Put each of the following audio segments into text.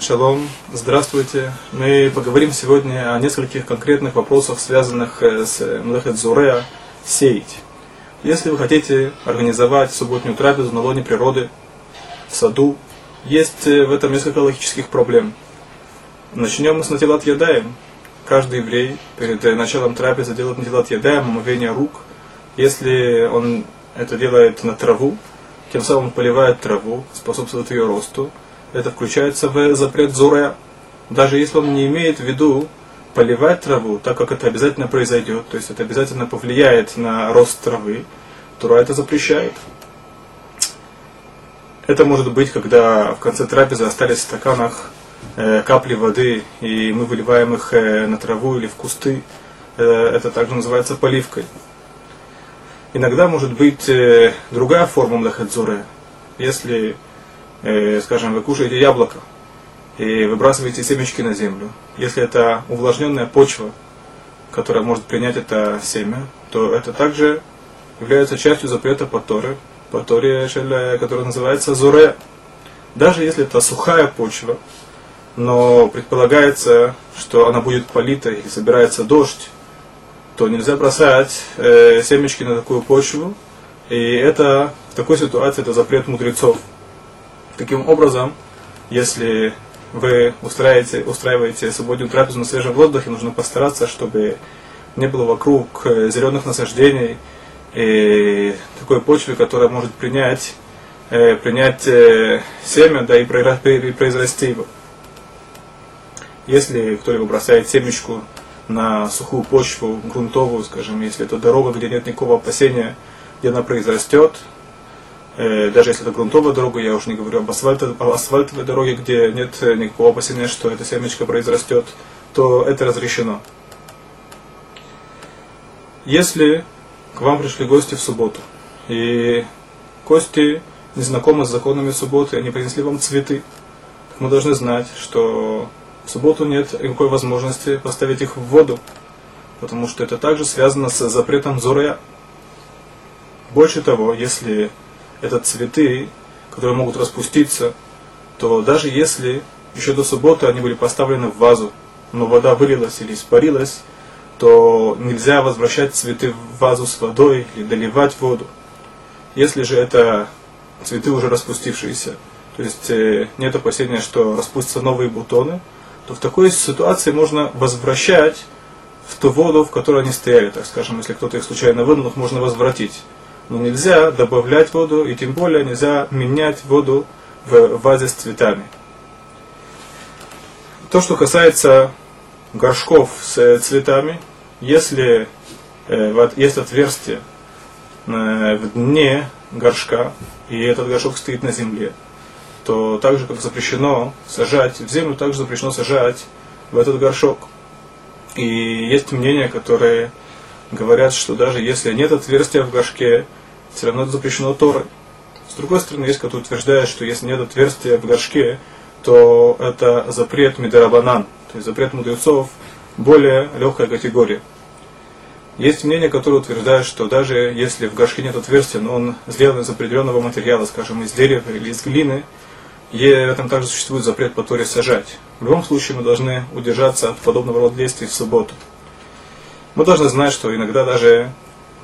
Шалом, здравствуйте. Мы поговорим сегодня о нескольких конкретных вопросах, связанных э, с Млехет Зуреа, сеять. Если вы хотите организовать субботнюю трапезу на лоне природы, в саду, есть э, в этом несколько логических проблем. Начнем мы с Натилат Ядаем. Каждый еврей перед э, началом трапезы делает Натилат Ядаем, омовение рук. Если он это делает на траву, тем самым поливает траву, способствует ее росту, это включается в запрет Зуре. Даже если он не имеет в виду поливать траву, так как это обязательно произойдет, то есть это обязательно повлияет на рост травы, Тура это запрещает. Это может быть, когда в конце трапезы остались в стаканах э, капли воды, и мы выливаем их э, на траву или в кусты. Э, это также называется поливкой. Иногда может быть другая форма млахадзуре. Если скажем, вы кушаете яблоко и выбрасываете семечки на землю, если это увлажненная почва, которая может принять это семя, то это также является частью запрета по Торе, по Торе, который называется Зуре. Даже если это сухая почва, но предполагается, что она будет полита или собирается дождь, то нельзя бросать э, семечки на такую почву, и это в такой ситуации это запрет мудрецов. Таким образом, если вы устраиваете, устраиваете субботнюю трапезу на свежем воздухе, нужно постараться, чтобы не было вокруг э, зеленых насаждений и такой почвы, которая может принять, э, принять э, семя да, и произрасти его. Если кто-либо бросает семечку на сухую почву, грунтовую, скажем, если это дорога, где нет никакого опасения, где она произрастет, даже если это грунтовая дорога, я уже не говорю об, асфальт, об асфальтовой дороге, где нет э, никакого опасения, что эта семечко произрастет, то это разрешено. Если к вам пришли гости в субботу, и гости не знакомы с законами субботы, они принесли вам цветы, мы должны знать, что в субботу нет никакой возможности поставить их в воду, потому что это также связано с запретом зорея. Больше того, если это цветы, которые могут распуститься, то даже если еще до субботы они были поставлены в вазу, но вода вылилась или испарилась, то нельзя возвращать цветы в вазу с водой или доливать воду. Если же это цветы уже распустившиеся, то есть э, нет опасения, что распустятся новые бутоны, то в такой ситуации можно возвращать в ту воду, в которой они стояли, так скажем, если кто-то их случайно вынул, их можно возвратить но нельзя добавлять воду, и тем более нельзя менять воду в вазе с цветами. То, что касается горшков с цветами, если э, есть отверстие э, в дне горшка, и этот горшок стоит на земле, то так же, как запрещено сажать в землю, также запрещено сажать в этот горшок. И есть мнения, которые говорят, что даже если нет отверстия в горшке, все равно это запрещено Торой. С другой стороны, есть кто утверждает, что если нет отверстия в горшке, то это запрет Мидарабанан, то есть запрет мудрецов, более легкая категория. Есть мнение, которое утверждает, что даже если в горшке нет отверстия, но он сделан из определенного материала, скажем, из дерева или из глины, и в этом также существует запрет по Торе сажать. В любом случае мы должны удержаться от подобного рода действий в субботу. Мы должны знать, что иногда даже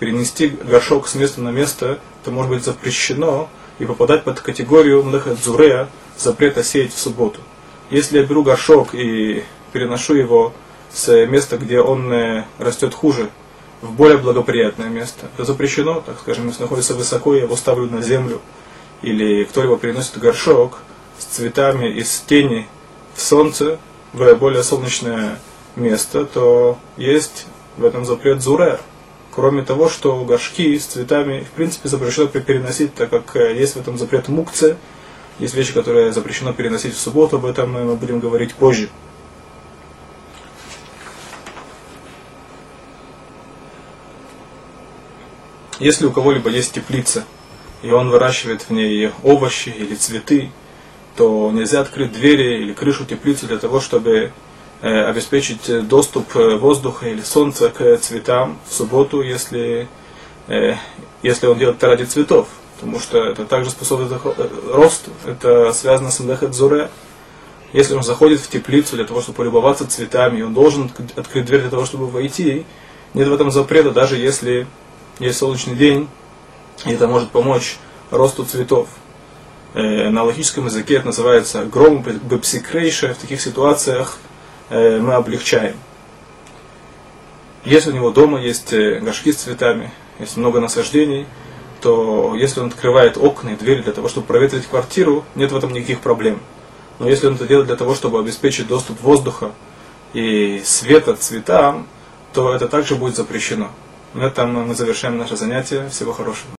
перенести горшок с места на место, это может быть запрещено и попадать под категорию млехадзурея, запрета сеять в субботу. Если я беру горшок и переношу его с места, где он э, растет хуже, в более благоприятное место, это запрещено, так скажем, если находится высоко, я его ставлю на землю, или кто-либо переносит горшок с цветами из тени в солнце, в более солнечное место, то есть в этом запрет зуре, Кроме того, что горшки с цветами в принципе запрещено переносить, так как э, есть в этом запрет мукцы, есть вещи, которые запрещено переносить в субботу, об этом мы будем говорить позже. Если у кого-либо есть теплица, и он выращивает в ней овощи или цветы, то нельзя открыть двери или крышу теплицы для того, чтобы обеспечить доступ э, воздуха или солнца к цветам в субботу, если, э, если он делает это ради цветов. Потому что это также способствует росту. Это связано с Млехет Зуре. Если он заходит в теплицу для того, чтобы полюбоваться цветами, он должен открыть дверь для того, чтобы войти, нет в этом запрета, даже если есть солнечный день, и это может помочь росту цветов. Э, на логическом языке это называется гром бепсикрейша. В таких ситуациях э, мы облегчаем. Если у него дома есть э, горшки с цветами, есть много насаждений, то если он открывает окна и двери для того, чтобы проветрить квартиру, нет в этом никаких проблем. Но если он это делает для того, чтобы обеспечить доступ воздуха и света цветам, то это также будет запрещено. На этом мы завершаем наше занятие. Всего хорошего.